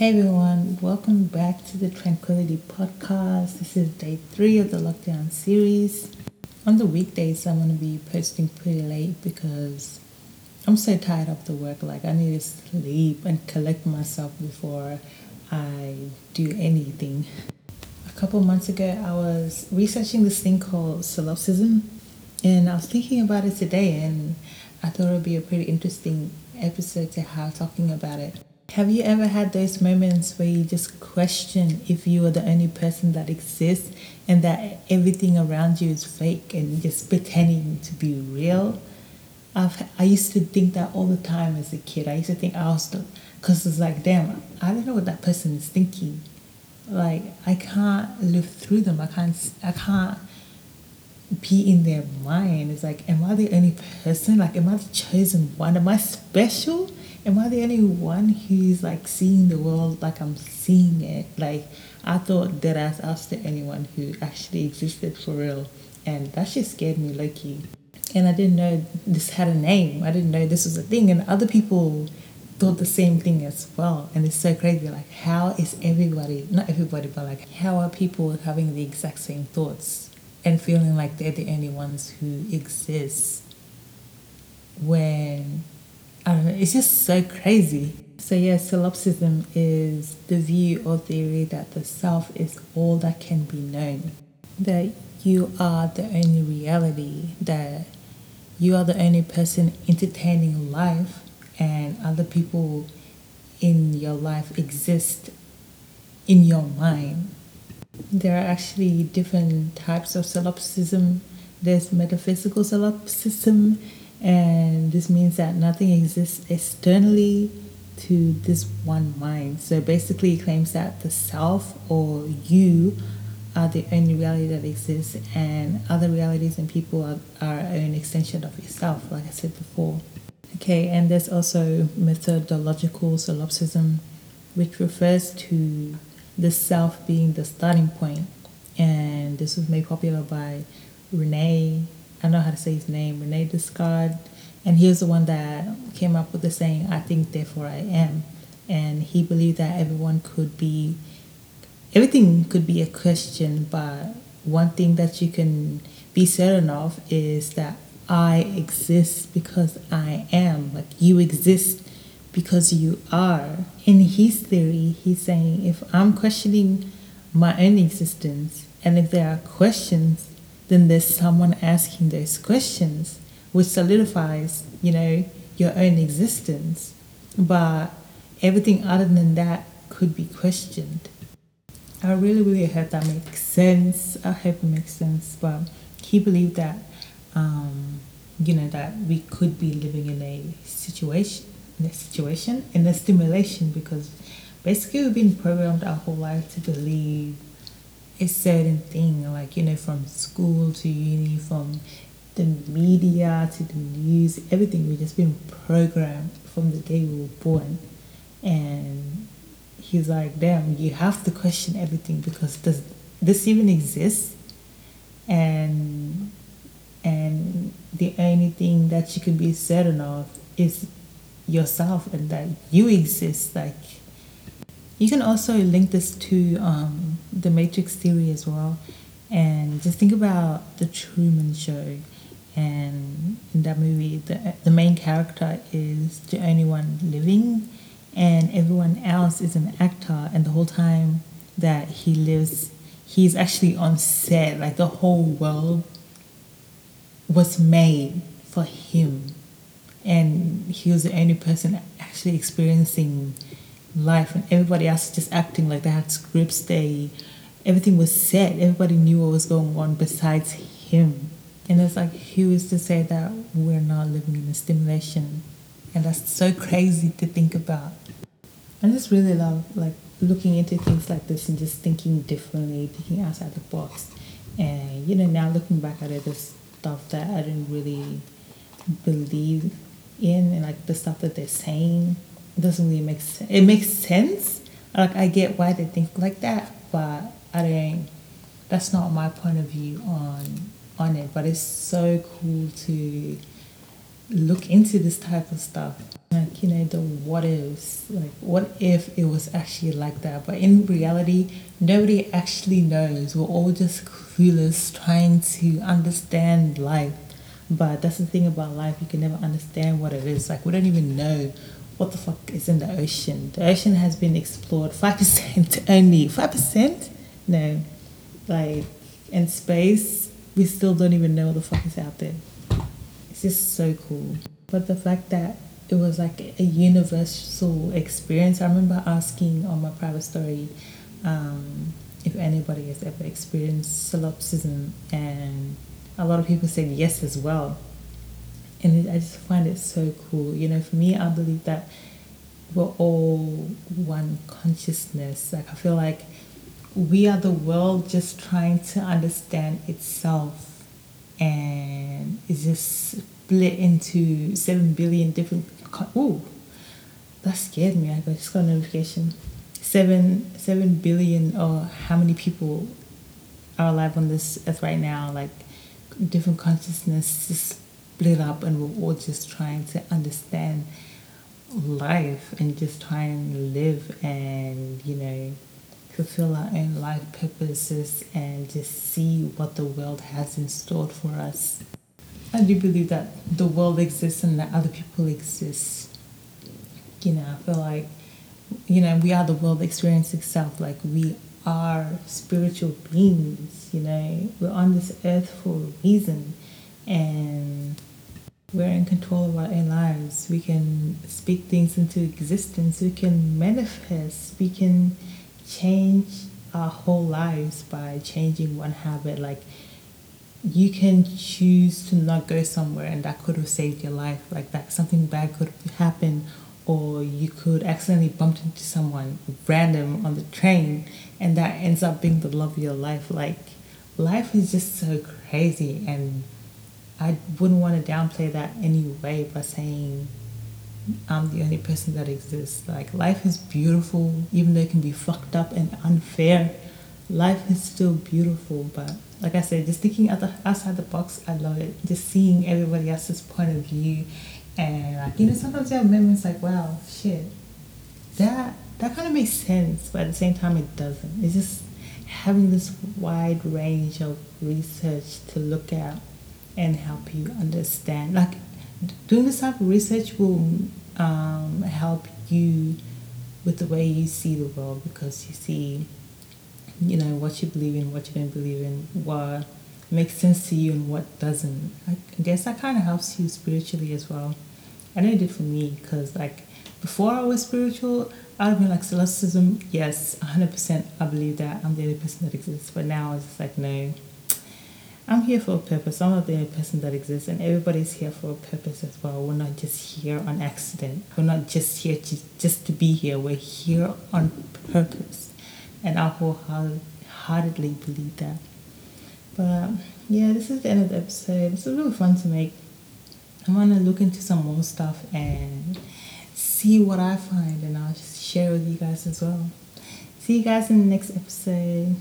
Hey everyone, welcome back to the Tranquility Podcast. This is day three of the lockdown series. On the weekdays, I'm going to be posting pretty late because I'm so tired of the work. Like, I need to sleep and collect myself before I do anything. A couple months ago, I was researching this thing called solipsism, and I was thinking about it today, and I thought it would be a pretty interesting episode to have talking about it. Have you ever had those moments where you just question if you are the only person that exists and that everything around you is fake and just pretending to be real? I've, I used to think that all the time as a kid. I used to think I was the, because it's like, damn, I don't know what that person is thinking. Like, I can't live through them. I can't, I can't be in their mind. It's like, am I the only person? Like, am I the chosen one? Am I special? Am I the only one who's like seeing the world like I'm seeing it? Like I thought that I was the only one who actually existed for real, and that just scared me, lowkey. And I didn't know this had a name. I didn't know this was a thing, and other people thought the same thing as well. And it's so crazy. Like, how is everybody, not everybody, but like, how are people having the exact same thoughts and feeling like they're the only ones who exist when I it's just so crazy. So, yeah, solipsism is the view or theory that the self is all that can be known, that you are the only reality, that you are the only person entertaining life, and other people in your life exist in your mind. There are actually different types of solipsism. There's metaphysical solipsism, and this means that nothing exists externally to this one mind. So basically, it claims that the self or you are the only reality that exists, and other realities and people are, are an extension of yourself, like I said before. Okay, and there's also methodological solipsism, which refers to the self being the starting point, and this was made popular by Rene I know how to say his name, Rene Descartes, and he was the one that came up with the saying, "I think, therefore I am," and he believed that everyone could be, everything could be a question, but one thing that you can be certain of is that I exist because I am. Like you exist because you are. In his theory, he's saying if I'm questioning my own existence and if there are questions then there's someone asking those questions, which solidifies, you know, your own existence. But everything other than that could be questioned. I really, really hope that makes sense. I hope it makes sense. But he believed that, um, you know, that we could be living in a situation, in a situation, in a stimulation, because basically we've been programmed our whole life to believe a certain thing, like, you know, from school to uni, from the media to the news, everything. We've just been programmed from the day we were born. And he's like, damn, you have to question everything because does this even exist? And and the only thing that you can be certain of is yourself and that you exist like you can also link this to um, the Matrix theory as well. And just think about the Truman Show. And in that movie, the, the main character is the only one living, and everyone else is an actor. And the whole time that he lives, he's actually on set. Like the whole world was made for him. And he was the only person actually experiencing life and everybody else just acting like they had scripts. They everything was set everybody knew what was going on besides him. And it's like who is to say that we're not living in a stimulation? And that's so crazy to think about. I just really love like looking into things like this and just thinking differently thinking outside the box. And you know now looking back at it there's stuff that i didn't really believe in and like the stuff that they're saying doesn't really make sense. It makes sense. Like I get why they think like that, but I don't. That's not my point of view on on it. But it's so cool to look into this type of stuff. Like, you know, the what ifs. Like, what if it was actually like that? But in reality, nobody actually knows. We're all just clueless trying to understand life. But that's the thing about life, you can never understand what it is. Like, we don't even know what the fuck is in the ocean. The ocean has been explored 5% only. 5%? No. Like, in space, we still don't even know what the fuck is out there. It's just so cool. But the fact that it was like a universal experience, I remember asking on my private story um, if anybody has ever experienced solipsism, and a lot of people said yes as well. And I just find it so cool. You know, for me, I believe that we're all one consciousness. Like, I feel like we are the world just trying to understand itself and it's just split into 7 billion different oh that scared me i just got a notification 7 7 billion or how many people are alive on this earth right now like different consciousness just split up and we're all just trying to understand life and just trying to live and you know fulfill our own life purposes and just see what the world has in store for us. I do believe that the world exists and that other people exist. You know, I feel like, you know, we are the world experience itself. Like, we are spiritual beings, you know, we're on this earth for a reason. And we're in control of our own lives. We can speak things into existence. We can manifest. We can change our whole lives by changing one habit. Like you can choose to not go somewhere and that could have saved your life. Like that something bad could happen or you could accidentally bump into someone random on the train and that ends up being the love of your life. Like life is just so crazy and I wouldn't want to downplay that anyway by saying I'm the only person that exists. Like life is beautiful, even though it can be fucked up and unfair. Life is still beautiful, but like I said, just thinking outside the box, I love it. Just seeing everybody else's point of view, and like you know, sometimes you have moments like, wow, shit, that that kind of makes sense, but at the same time, it doesn't. It's just having this wide range of research to look at and help you understand. Like doing this type of research will um, help you with the way you see the world because you see, you know, what you believe in, what you don't believe in, what makes sense to you and what doesn't. I guess that kind of helps you spiritually as well. I know it did for me because, like, before I was spiritual, I'd been like, solipsism, yes, 100% I believe that I'm the only person that exists. But now it's like, no, I'm here for a purpose. I'm not the only person that exists, and everybody's here for a purpose as well. We're not just here on accident. We're not just here to, just to be here. We're here on purpose, and I wholeheartedly believe that. But um, yeah, this is the end of the episode. It's is really fun to make. I want to look into some more stuff and see what I find, and I'll just share with you guys as well. See you guys in the next episode.